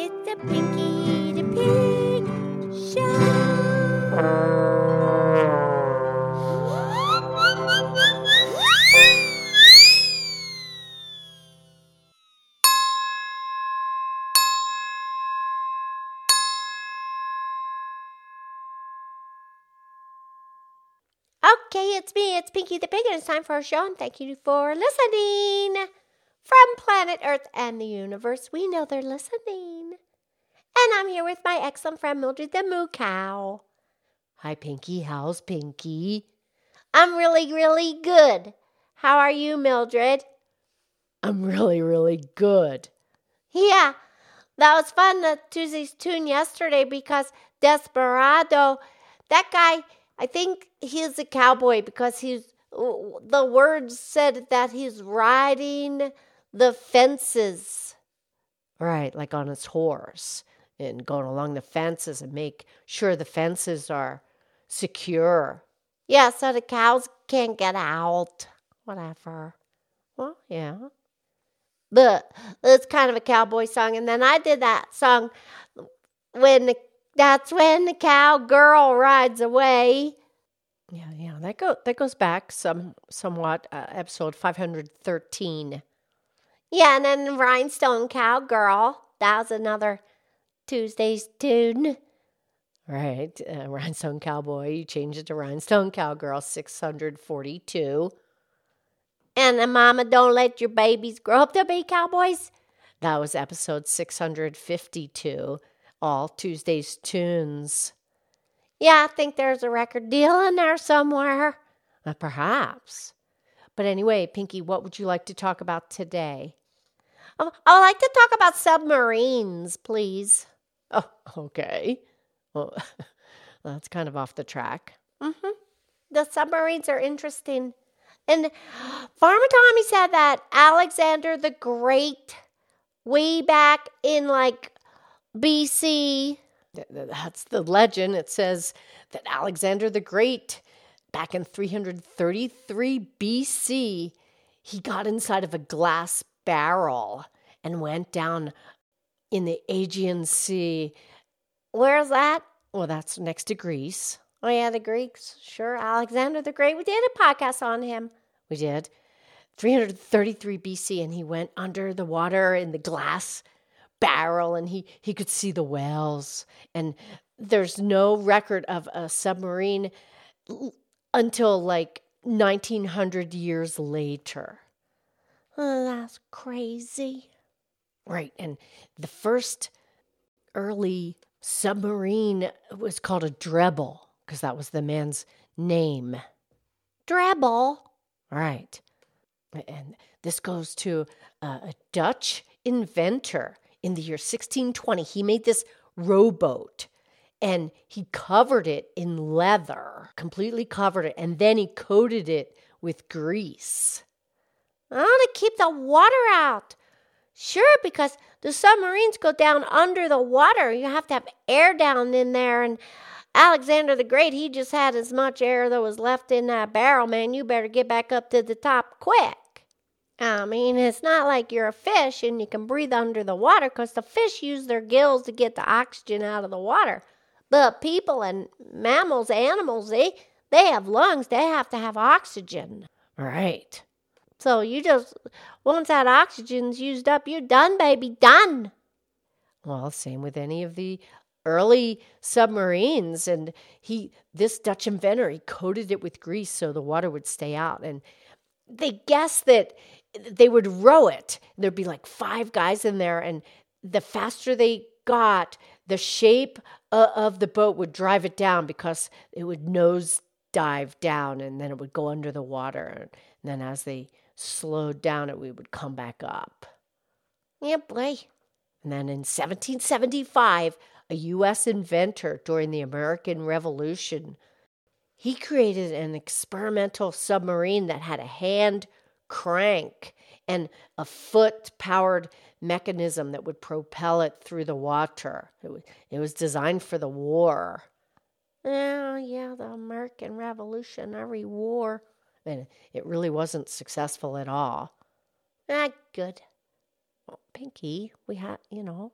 It's the Pinky the Pig Show. Okay, it's me, it's Pinky the Pig, and it's time for our show, and thank you for listening. From planet Earth and the universe, we know they're listening. And I'm here with my excellent friend Mildred the Moo Cow. Hi, Pinky. How's Pinky? I'm really, really good. How are you, Mildred? I'm really, really good. Yeah, that was fun, the Tuesday's tune yesterday, because Desperado, that guy, I think he's a cowboy because he's, the words said that he's riding the fences. Right, like on his horse and going along the fences and make sure the fences are secure. Yeah, so the cows can't get out. Whatever. Well, yeah. But it's kind of a cowboy song. And then I did that song when the, that's when the cowgirl rides away. Yeah, yeah, that go that goes back some somewhat. Uh, episode five hundred thirteen. Yeah, and then Rhinestone Cowgirl. That was another Tuesday's tune. Right, uh, Rhinestone Cowboy. You changed it to Rhinestone Cowgirl 642. And the Mama Don't Let Your Babies Grow Up to Be Cowboys. That was episode 652. All Tuesday's tunes. Yeah, I think there's a record deal in there somewhere. Uh, perhaps. But anyway, Pinky, what would you like to talk about today? Oh, I would like to talk about submarines, please. Oh, okay. Well, that's kind of off the track. Mm-hmm. The submarines are interesting. And Farmer Tommy said that Alexander the Great, way back in like BC, that's the legend. It says that Alexander the Great, back in 333 BC, he got inside of a glass barrel and went down in the Aegean Sea. Where's that? Well, that's next to Greece. Oh, yeah, the Greeks. Sure. Alexander the Great. We did a podcast on him. We did. 333 BC, and he went under the water in the glass barrel and he, he could see the whales. And there's no record of a submarine until like 1900 years later. Oh, that's crazy. Right. And the first early submarine was called a Drebbel because that was the man's name. Drebbel? Right. And this goes to a Dutch inventor in the year 1620. He made this rowboat and he covered it in leather, completely covered it, and then he coated it with grease. I want to keep the water out. Sure, because the submarines go down under the water. You have to have air down in there. And Alexander the Great, he just had as much air that was left in that barrel, man. You better get back up to the top quick. I mean, it's not like you're a fish and you can breathe under the water because the fish use their gills to get the oxygen out of the water. But people and mammals, animals, they they have lungs. They have to have oxygen. Right. So you just once that oxygen's used up, you're done, baby, done. Well, same with any of the early submarines and he this Dutch inventor, he coated it with grease so the water would stay out and they guessed that they would row it. There'd be like five guys in there, and the faster they got, the shape of the boat would drive it down because it would nose dive down and then it would go under the water. And then as they slowed down, it we would come back up. Yeah, boy. And then in 1775, a U.S. inventor during the American Revolution, he created an experimental submarine that had a hand crank and a foot powered mechanism that would propel it through the water. It was, it was designed for the war. Oh, yeah, the American Revolutionary War. And it really wasn't successful at all. Ah, good. Well, Pinky, we had, you know,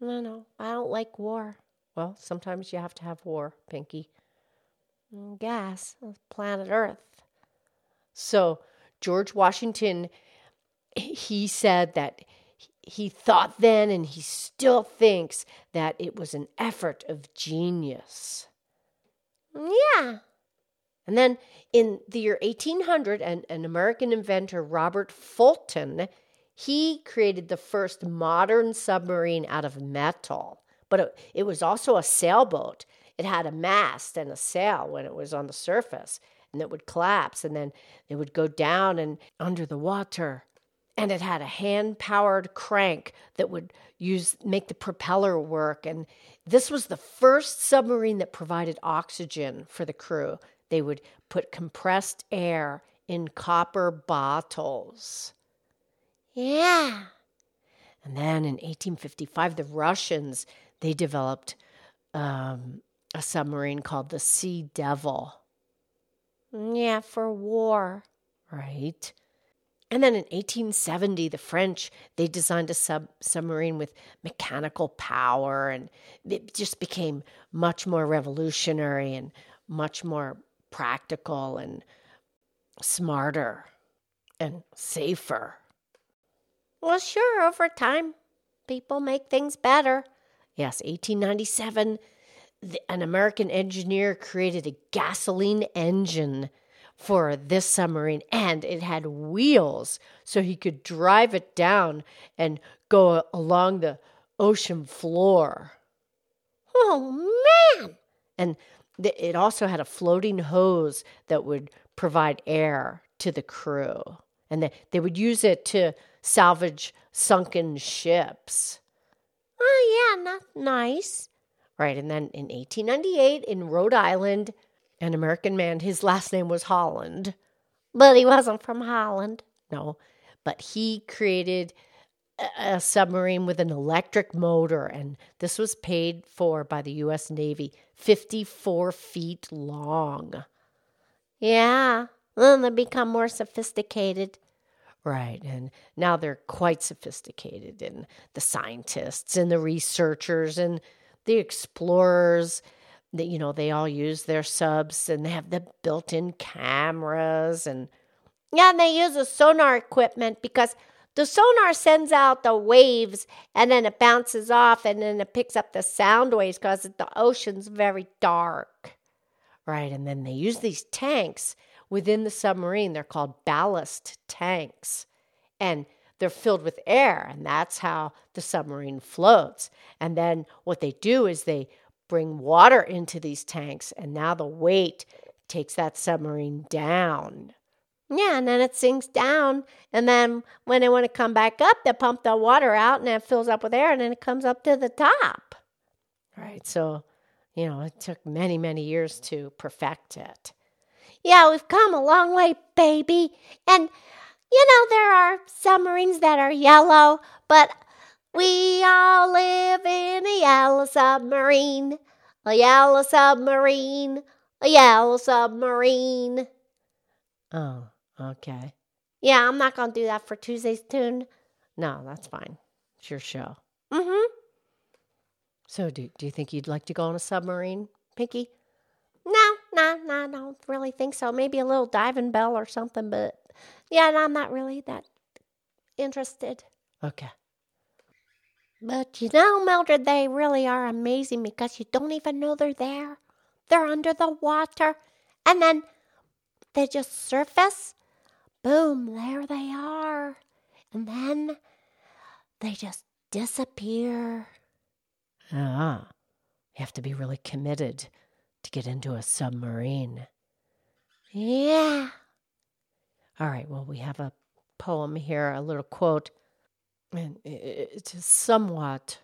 No, no, I don't like war. Well, sometimes you have to have war, Pinky. Mm, gas, planet Earth. So, George Washington, he said that he thought then and he still thinks that it was an effort of genius. Yeah. And then in the year 1800, an, an American inventor, Robert Fulton, he created the first modern submarine out of metal. But it, it was also a sailboat. It had a mast and a sail when it was on the surface, and it would collapse, and then it would go down and under the water and it had a hand powered crank that would use make the propeller work. And this was the first submarine that provided oxygen for the crew. They would put compressed air in copper bottles. Yeah. And then in 1855 the russians they developed um, a submarine called the sea devil. Yeah for war. Right and then in 1870, the French they designed a sub submarine with mechanical power, and it just became much more revolutionary and much more practical and smarter and safer. Well, sure, over time, people make things better. Yes, 1897, the, an American engineer created a gasoline engine for this submarine and it had wheels so he could drive it down and go along the ocean floor. Oh man! And it also had a floating hose that would provide air to the crew. And they would use it to salvage sunken ships. Oh, yeah, not nice. Right. And then in 1898 in Rhode Island, an American man. His last name was Holland, but he wasn't from Holland. No, but he created a submarine with an electric motor, and this was paid for by the U.S. Navy, 54 feet long. Yeah, then they become more sophisticated. Right, and now they're quite sophisticated, and the scientists and the researchers and the explorers that you know they all use their subs and they have the built-in cameras and yeah and they use the sonar equipment because the sonar sends out the waves and then it bounces off and then it picks up the sound waves because the ocean's very dark. Right and then they use these tanks within the submarine. They're called ballast tanks and they're filled with air and that's how the submarine floats. And then what they do is they bring water into these tanks, and now the weight takes that submarine down. Yeah, and then it sinks down, and then when they want to come back up, they pump the water out, and it fills up with air, and then it comes up to the top. Right, so you know it took many, many years to perfect it. Yeah, we've come a long way, baby, and you know there are submarines that are yellow, but we all live yellow submarine, a yellow submarine, a yellow submarine. Oh, okay. Yeah, I'm not going to do that for Tuesday's tune. No, that's fine. It's your show. Mm hmm. So, do, do you think you'd like to go on a submarine, Pinky? No, no, no, I don't really think so. Maybe a little diving bell or something, but yeah, I'm not really that interested. Okay. But you know, Mildred, they really are amazing because you don't even know they're there. They're under the water. And then they just surface. Boom, there they are. And then they just disappear. Ah, you have to be really committed to get into a submarine. Yeah. All right, well, we have a poem here, a little quote and it is somewhat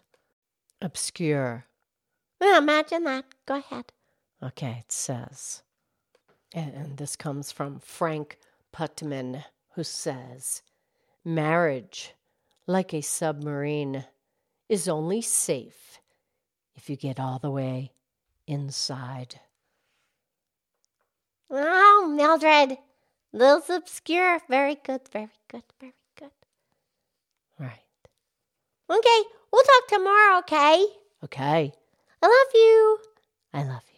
obscure. Well, imagine that. Go ahead. Okay, it says, and, this comes from Frank Pittman, who says, Marriage, like a submarine, is only safe if you get all the way inside. Oh, Mildred, those obscure. Very good, very good, very. Okay, We'll talk tomorrow, okay? Okay. I love you. I love you.